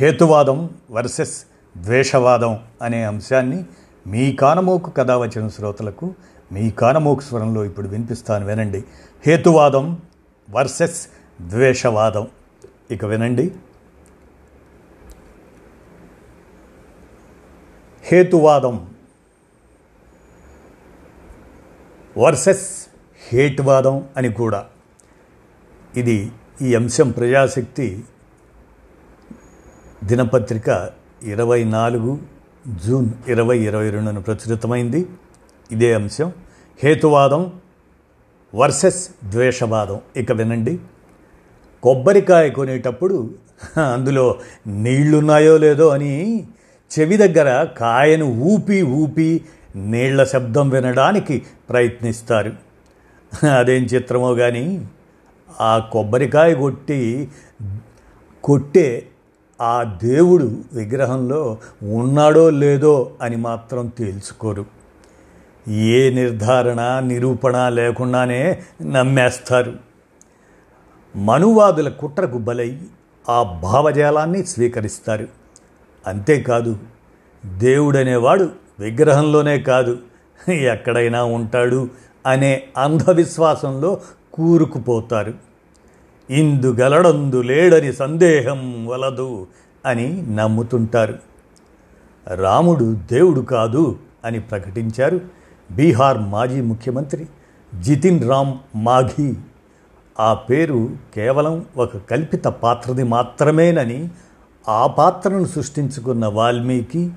హేతువాదం versus ద్వేషవాదం అనే అంశాన్ని మీ కానమోకు కథ వచ్చిన శ్రోతలకు మీ కానమోకు స్వరంలో ఇప్పుడు వినిపిస్తాను వినండి. హేతువాదం వర్సెస్ ద్వేషవాదం. ఇక వినండి. హేతువాదం వర్సెస్ హేతువాదం అని కూడా. ఇది ఈ అంశం ప్రజాశక్తి దినపత్రిక ఇరవై నాలుగు జూన్ ఇరవై ఇరవై రెండున ప్రచురితమైంది. ఇదే అంశం. హేతువాదం వర్సెస్ ద్వేషవాదం. ఇక వినండి. కొబ్బరికాయ కొనేటప్పుడు అందులో నీళ్ళున్నాయో లేదో అని చెవి దగ్గర కాయను ఊపి ఊపి నీళ్ళ శబ్దం వినడానికి ప్రయత్నిస్తారు. అదేం చిత్రమో కానీ ఆ కొబ్బరికాయ కొట్టి కొట్టే ఆ దేవుడు విగ్రహంలో ఉన్నాడో లేదో అని మాత్రం తేల్చుకోరు. ఏ నిర్ధారణ నిరూపణ లేకుండానే నమ్మేస్తారు. మనువాదుల కుట్రకు బలై ఆ భావజాలాన్ని స్వీకరిస్తారు. అంతేకాదు దేవుడనేవాడు విగ్రహంలోనే కాదు ఎక్కడైనా ఉంటాడు అనే అంధవిశ్వాసంలో కూరుకుపోతారు. ఇందు గలడందు లేడని సందేహం వలదు అని నమ్ముతుంటారు. రాముడు దేవుడు కాదు అని ప్రకటించారు బీహార్ మాజీ ముఖ్యమంత్రి జితిన్ రామ్ మాఘీ. ఆ పేరు కేవలం ఒక కల్పిత పాత్రది మాత్రమేనని ఆ పాత్రను సృష్టించుకున్న వాల్మీకి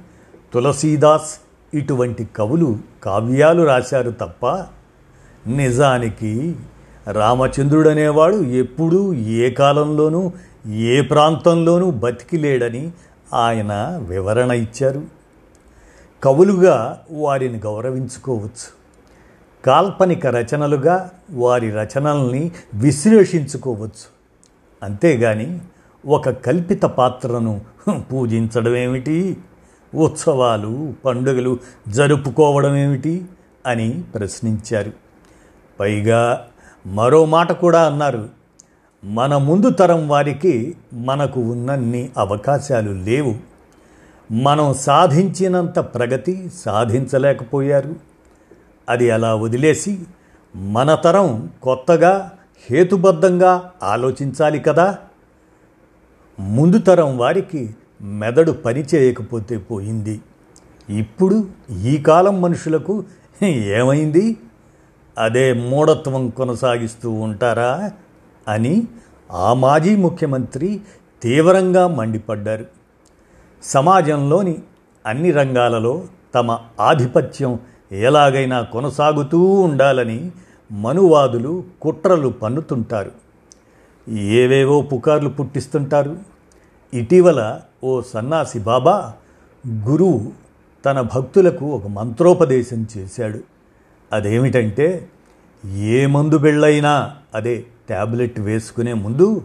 తులసీదాస్ ఇటువంటి కవులు కావ్యాలు రాశారు తప్ప నిజానికి రామచంద్రుడు అనేవాడు ఎప్పుడూ ఏ కాలంలోనూ ఏ ప్రాంతంలోనూ బతికిలేడని ఆయన వివరణ ఇచ్చారు. కవులుగా వారిని గౌరవించుకోవచ్చు. కాల్పనిక రచనలుగా వారి రచనల్ని విశ్లేషించుకోవచ్చు. అంతేగాని ఒక కల్పిత పాత్రను పూజించడం ఏమిటి ఉత్సవాలు పండుగలు జరుపుకోవడం ఏమిటి అని ప్రశ్నించారు. పైగా మరో మాట కూడా అన్నారు. మన ముందు తరం వారికి మనకు ఉన్నన్ని అవకాశాలు లేవు. మనం సాధించినంత ప్రగతి సాధించలేకపోయారు. అది అలా వదిలేసి మన తరం కొత్తగా హేతుబద్ధంగా ఆలోచించాలి కదా. ముందు తరం వారికి మెదడు పని చేయకపోతే పోయింది. ఇప్పుడు ఈ కాలం మనుషులకు ఏమైంది? అదే మూఢత్వం కొనసాగిస్తూ ఉంటారా అని ఆ మాజీ ముఖ్యమంత్రి తీవ్రంగా మండిపడ్డారు. సమాజంలోని అన్ని రంగాలలో తమ ఆధిపత్యం ఎలాగైనా కొనసాగుతూ ఉండాలని మనువాదులు కుట్రలు పన్నుతుంటారు. ఏవేవో పుకార్లు పుట్టిస్తుంటారు. ఇటీవల ఓ సన్నాసి బాబా గురువు తన భక్తులకు ఒక మంత్రోపదేశం చేశాడు. అదేమిటంటే ఏ మందు బిళ్ళైనా అదే ట్యాబ్లెట్ వేసుకునే ముందు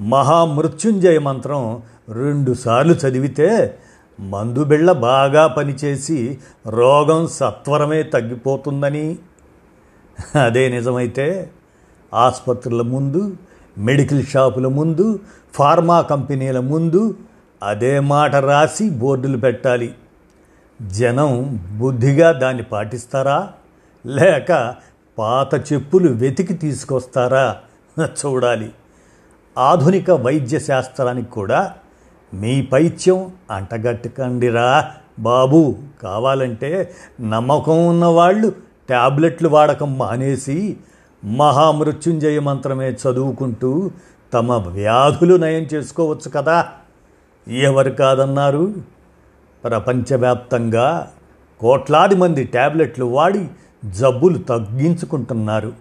మహామృత్యుంజయ మంత్రం రెండుసార్లు చదివితే మందు బిళ్ళ బాగా పనిచేసి రోగం సత్వరమే తగ్గిపోతుందని. అదే నిజమైతే ఆసుపత్రుల ముందు మెడికల్ షాపుల ముందు ఫార్మా కంపెనీల ముందు అదే మాట రాసి బోర్డులు పెట్టాలి. జనం బుద్ధిగా దాన్ని పాటిస్తారా? లేక పాత చెప్పులు వెతికి తీసుకొస్తారా? చూడాలి. ఆధునిక వైద్య శాస్త్రానికి కూడా మీ పైత్యం అంటగట్టకండిరా బాబు. కావాలంటే నమ్మకం ఉన్నవాళ్ళు ట్యాబ్లెట్లు వాడకం మానేసి మహామృత్యుంజయ మంత్రమే చదువుకుంటూ తమ వ్యాధులు నయం చేసుకోవచ్చు కదా. ఎవరు కాదన్నారు? ప్రపంచవ్యాప్తంగా కోట్లాది మంది ట్యాబ్లెట్లు వాడి జబ్బులు తగ్గించుకుంటున్నారు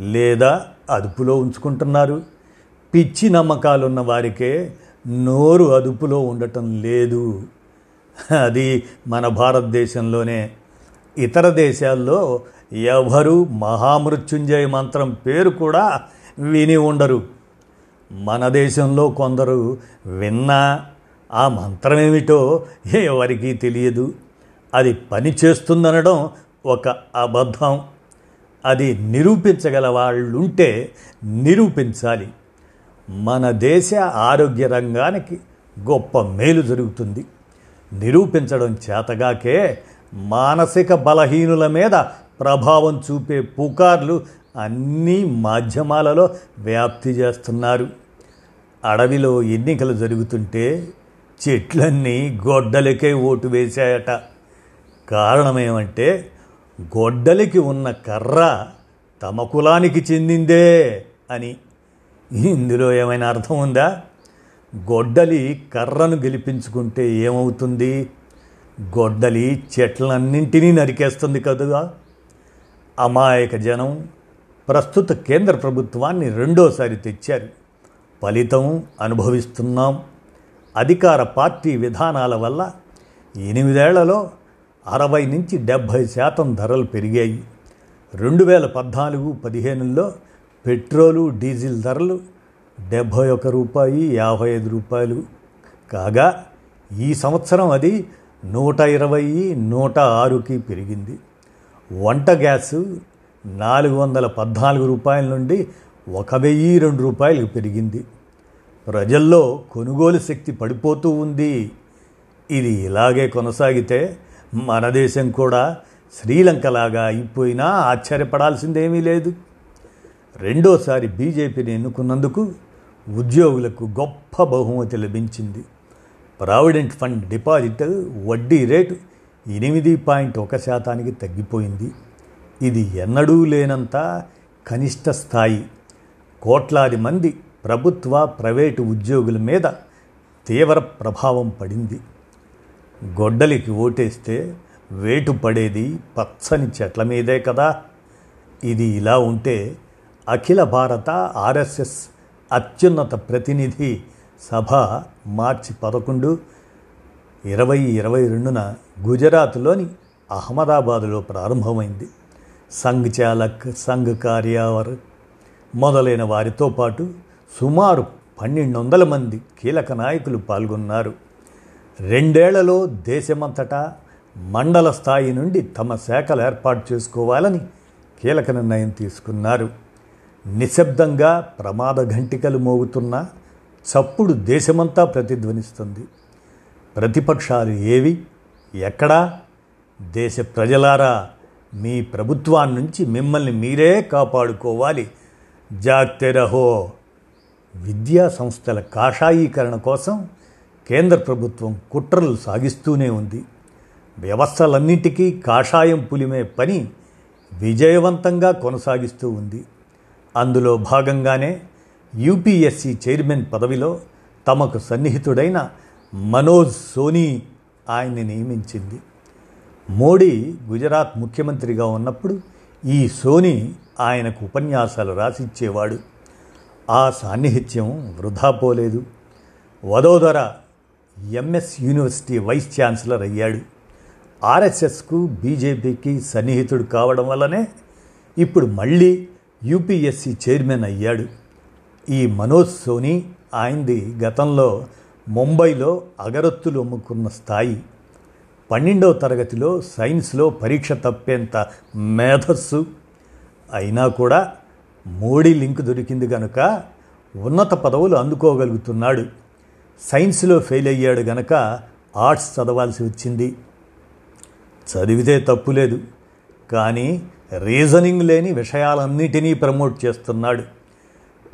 లేదా అదుపులో ఉంచుకుంటున్నారు. పిచ్చి నమ్మకాలున్న వారికే నోరు అదుపులో ఉండటం లేదు. అది మన భారతదేశంలోనే. ఇతర దేశాల్లో ఎవరు మహామృత్యుంజయ మంత్రం పేరు కూడా విని ఉండరు. మన దేశంలో కొందరు విన్నా ఆ మంత్రం ఏమిటో ఎవరికీ తెలియదు. అది పని చేస్తుందనడం ఒక అబద్ధం. అది నిరూపించగల వాళ్ళుంటే నిరూపించాలి. మన దేశ ఆరోగ్య రంగానికి గొప్ప మేలు జరుగుతుంది. నిరూపించడం చేతగాకే మానసిక బలహీనుల మీద ప్రభావం చూపే పుకార్లు అన్ని మాధ్యమాలలో వ్యాప్తి చేస్తున్నారు. అడవిలో ఎన్నికలు జరుగుతుంటే చెట్లన్నీ గొడ్డలకే ఓటు వేశాయట. కారణమేమంటే గొడ్డలికి ఉన్న కర్ర తమ కులానికి చెందిందే అని. ఇందులో ఏమైనా అర్థం ఉందా? గొడ్డలి కర్రను గెలిపించుకుంటే ఏమవుతుంది? గొడ్డలి చెట్లన్నింటినీ నరికేస్తుంది కదుగా అమాయక జనం ప్రస్తుత కేంద్ర ప్రభుత్వాన్ని రెండోసారి తెచ్చారు. ఫలితం అనుభవిస్తున్నాం. అధికార పార్టీ విధానాల వల్ల ఎనిమిదేళ్ళలో అరవై నుంచి డెబ్భై శాతం ధరలు పెరిగాయి. రెండు వేల పద్నాలుగు పదిహేనులో పెట్రోలు డీజిల్ ధరలు డెబ్భై ఒక రూపాయి యాభై ఐదు రూపాయలు. కాగా ఈ సంవత్సరం అది నూట ఇరవై నూట ఆరుకి పెరిగింది. వంట గ్యాసు నాలుగు వందల పద్నాలుగు రూపాయల నుండి ఒక వెయ్యి రెండు రూపాయలకు పెరిగింది. ప్రజల్లో కొనుగోలు శక్తి పడిపోతూ ఉంది. ఇది ఇలాగే కొనసాగితే మన దేశం కూడా శ్రీలంకలాగా అయిపోయినా ఆశ్చర్యపడాల్సిందేమీ లేదు. రెండోసారి బీజేపీని ఎన్నుకున్నందుకు ఉద్యోగులకు గొప్ప బహుమతి లభించింది. ప్రావిడెంట్ ఫండ్ డిపాజిట్ వడ్డీ రేటు ఎనిమిది పాయింట్ ఒక శాతానికి తగ్గిపోయింది. ఇది ఎన్నడూ లేనంత కనిష్ట స్థాయి. కోట్లాది మంది ప్రభుత్వ ప్రైవేటు ఉద్యోగుల మీద తీవ్ర ప్రభావం పడింది. గొడ్డలికి ఓటేస్తే వేటు పడేది పచ్చని చెట్ల మీదే కదా. ఇది ఇలా ఉంటే అఖిల భారత ఆర్ఎస్ఎస్ అత్యున్నత ప్రతినిధి సభ మార్చి పదకొండు ఇరవై ఇరవై రెండున గుజరాత్లోని అహ్మదాబాదులో ప్రారంభమైంది. సంఘ్ చాలక్ సంఘ్ కార్యావర్ మొదలైన వారితో పాటు సుమారు పన్నెండు వందల మంది కీలక నాయకులు పాల్గొన్నారు. రెండేళ్ళలో దేశమంతటా మండల స్థాయి నుండి తమ శాఖలు ఏర్పాటు చేసుకోవాలని కీలక నిర్ణయం తీసుకున్నారు. నిశ్శబ్దంగా ప్రమాద ఘంటికలు మోగుతున్న చప్పుడు దేశమంతా ప్రతిధ్వనిస్తుంది. ప్రతిపక్షాలు ఏవి? ఎక్కడా? దేశ ప్రజలారా మీ ప్రభుత్వాన్నించి మిమ్మల్ని మీరే కాపాడుకోవాలి. జాగ్తెరహో విద్యా సంస్థల కాషాయీకరణ కోసం కేంద్ర ప్రభుత్వం కుట్రలు సాగిస్తూనే ఉంది. వ్యవస్థలన్నింటికీ కాషాయం పులిమే పని విజయవంతంగా కొనసాగిస్తూ ఉంది. అందులో భాగంగానే యూపీఎస్సీ చైర్మన్ పదవిలో తమకు సన్నిహితుడైన మనోజ్ సోనీ ఆయన్ని నియమించింది. మోడీ గుజరాత్ ముఖ్యమంత్రిగా ఉన్నప్పుడు ఈ సోనీ ఆయనకు ఉపన్యాసాలు రాసిచ్చేవాడు. ఆ సాన్నిహిత్యం వృధా పోలేదు. Vadodara MS university vice chancellor అయ్యాడు. ఆర్ఎస్ఎస్కు బీజేపీకి సన్నిహితుడు కావడం వల్లనే ఇప్పుడు మళ్ళీ యూపీఎస్సీ చైర్మన్ అయ్యాడు. ఈ మనోజ్ సోనీ ఆయనది గతంలో ముంబైలో అగరొత్తులు అమ్ముకున్న స్థాయి. పన్నెండవ తరగతిలో సైన్స్లో పరీక్ష తప్పేంత మేధస్సు. అయినా కూడా మోడీ లింక్ దొరికింది కనుక ఉన్నత పదవులు అందుకోగలుగుతున్నాడు. సైన్స్లో ఫెయిల్ అయ్యాడు గనక ఆర్ట్స్ చదవాల్సి వచ్చింది. చదివితే తప్పులేదు కానీ రీజనింగ్ లేని విషయాలన్నిటినీ ప్రమోట్ చేస్తున్నాడు.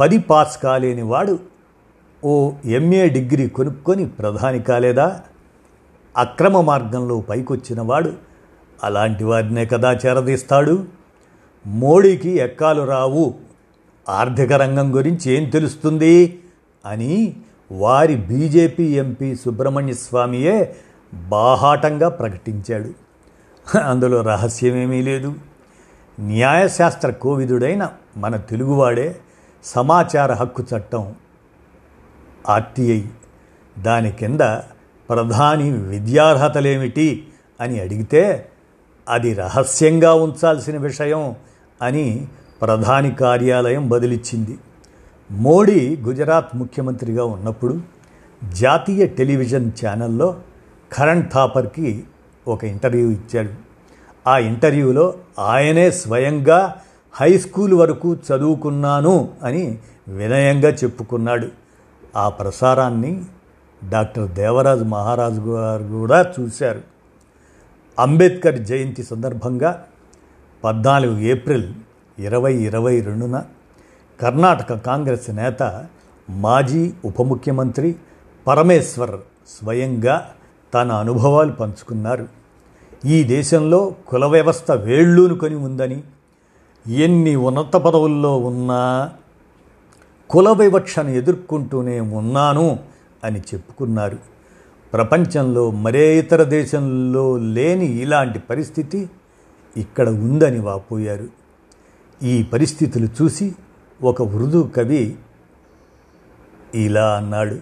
పది పాస్ కాలేని వాడు ఓ ఎంఏ డిగ్రీ కొనుక్కొని ప్రధాని కాలేదా? అక్రమ మార్గంలో పైకొచ్చిన వాడు అలాంటి వారినే కదా చేరదీస్తాడు? మోడీకి ఎక్కాలు రావు ఆర్థిక రంగం గురించి ఏం తెలుస్తుంది? అని వారి బీజేపీ ఎంపీ సుబ్రహ్మణ్య స్వామియే బాహాటంగా ప్రకటించాడు. అందులో రహస్యమేమీ లేదు. న్యాయశాస్త్ర కోవిదుడైన మన తెలుగువాడే సమాచార హక్కు చట్టం ఆర్టీఐ. దాని కింద ప్రధాని విద్యార్హతలేమిటి అని అడిగితే అది రహస్యంగా ఉంచాల్సిన విషయం అని ప్రధాని కార్యాలయం బదిలిచ్చింది. మోడీ గుజరాత్ ముఖ్యమంత్రిగా ఉన్నప్పుడు జాతీయ టెలివిజన్ ఛానల్లో కరణ్ థాపర్కి ఒక ఇంటర్వ్యూ ఇచ్చాడు. ఆ ఇంటర్వ్యూలో ఆయనే స్వయంగా హై స్కూల్ వరకు చదువుకున్నాను అని వినయంగా చెప్పుకున్నాడు. ఆ ప్రసారాన్ని డాక్టర్ దేవరాజు మహారాజు గారు కూడా చూశారు. అంబేద్కర్ జయంతి సందర్భంగా పద్నాలుగు ఏప్రిల్ ఇరవై ఇరవై రెండున కర్ణాటక కాంగ్రెస్ నేత మాజీ ఉప ముఖ్యమంత్రి పరమేశ్వర్ స్వయంగా తన అనుభవాలు పంచుకున్నారు. ఈ దేశంలో కుల వ్యవస్థ వేళ్ళూనుకొని ఉందని ఎన్ని ఉన్నత పదవుల్లో ఉన్నా కుల వివక్షను ఎదుర్కొంటూనే ఉన్నాను అని చెప్పుకున్నారు. ప్రపంచంలో మరే ఇతర దేశంలో లేని ఇలాంటి పరిస్థితి ఇక్కడ ఉందని వాపోయారు. ఈ పరిస్థితులు చూసి ఒక వృదు కవి ఇలా అన్నాడు.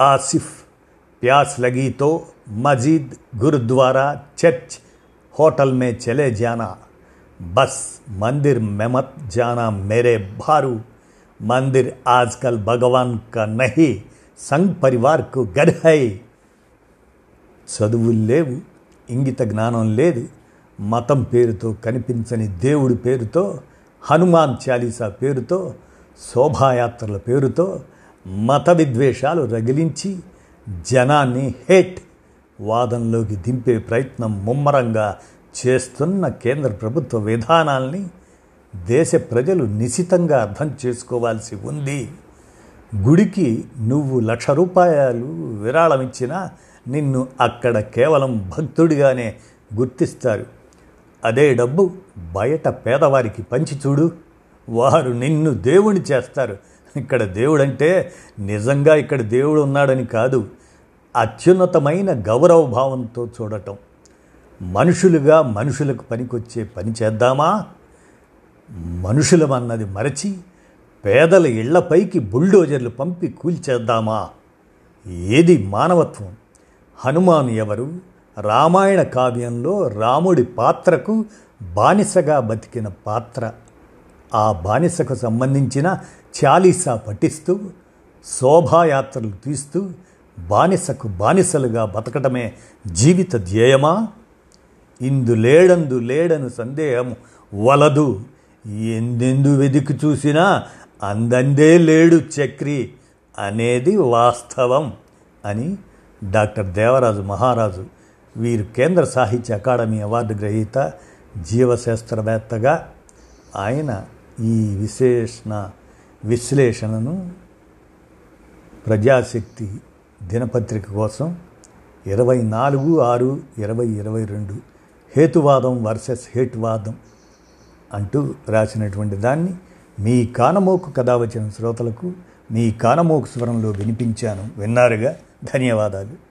ఆసిఫ్ ప్యాస్ లగీతో మజీద్ గురుద్వారా చర్చ్ హోటల్ మే చలే జానా బస్ మందిర్ మెమత్ జానా మేరే భారు మందిర్ ఆజ్కల్ భగవాన్ కా నహి సంఘ్ పరివార్కు గర్హై చదువులు లేవు ఇంగిత జ్ఞానం లేదు మతం పేరుతో కనిపించని దేవుడి పేరుతో హనుమాన్ చాలీసా పేరుతో శోభాయాత్రల పేరుతో మత విద్వేషాలు రగిలించి జనాన్ని హేట్ వాదంలోకి దింపే ప్రయత్నం ముమ్మరంగా చేస్తున్న కేంద్ర ప్రభుత్వ విధానాల్ని దేశ ప్రజలు నిశితంగా అర్థం చేసుకోవాల్సి ఉంది. గుడికి నువ్వు లక్ష రూపాయలు విరాళం ఇచ్చినా నిన్ను అక్కడ కేవలం భక్తుడిగానే గుర్తిస్తారు. అదే డబ్బు బయట పేదవారికి పంచి చూడు. వారు నిన్ను దేవుని చేస్తారు. ఇక్కడ దేవుడంటే నిజంగా ఇక్కడ దేవుడు ఉన్నాడని కాదు. అత్యున్నతమైన గౌరవ భావంతో చూడటం. మనుషులుగా మనుషులకు పనికొచ్చే పని చేద్దామా? మనుషులమన్నది మరచి పేదల ఇళ్ళపైకి బుల్డోజర్లు పంపి కూల్చేద్దామా? ఏది మానవత్వం? హనుమాన్ ఎవరు? రామాయణ కావ్యంలో రాముడి పాత్రకు బానిసగా బతికిన పాత్ర. ఆ బానిసకు సంబంధించిన చాలీసా పఠిస్తూ శోభాయాత్రలు తీస్తూ బానిసకు బానిసలుగా బతకటమే జీవిత ధ్యేయమా? ఇందు లేడందు లేడను సందేహం వలదు. ఎందెందు వెదికి చూసినా అందందే లేడు చక్రి అనేది వాస్తవం అని డాక్టర్ దేవరాజు మహారాజు వీరు కేంద్ర సాహిత్య అకాడమీ అవార్డు గ్రహీత జీవశాస్త్రవేత్తగా ఆయన ఈ విశేషణ విశ్లేషణను ప్రజాశక్తి దినపత్రిక కోసం ఇరవై నాలుగు ఆరు ఇరవై ఇరవై రెండు హేతువాదం వర్సెస్ హేటువాదం అంటూ రాసినటువంటి దాన్ని మీ కానమోకు కథ వచ్చిన శ్రోతలకు మీ కానమోకు స్వరంలో వినిపించాను. విన్నారుగా? ధన్యవాదాలు.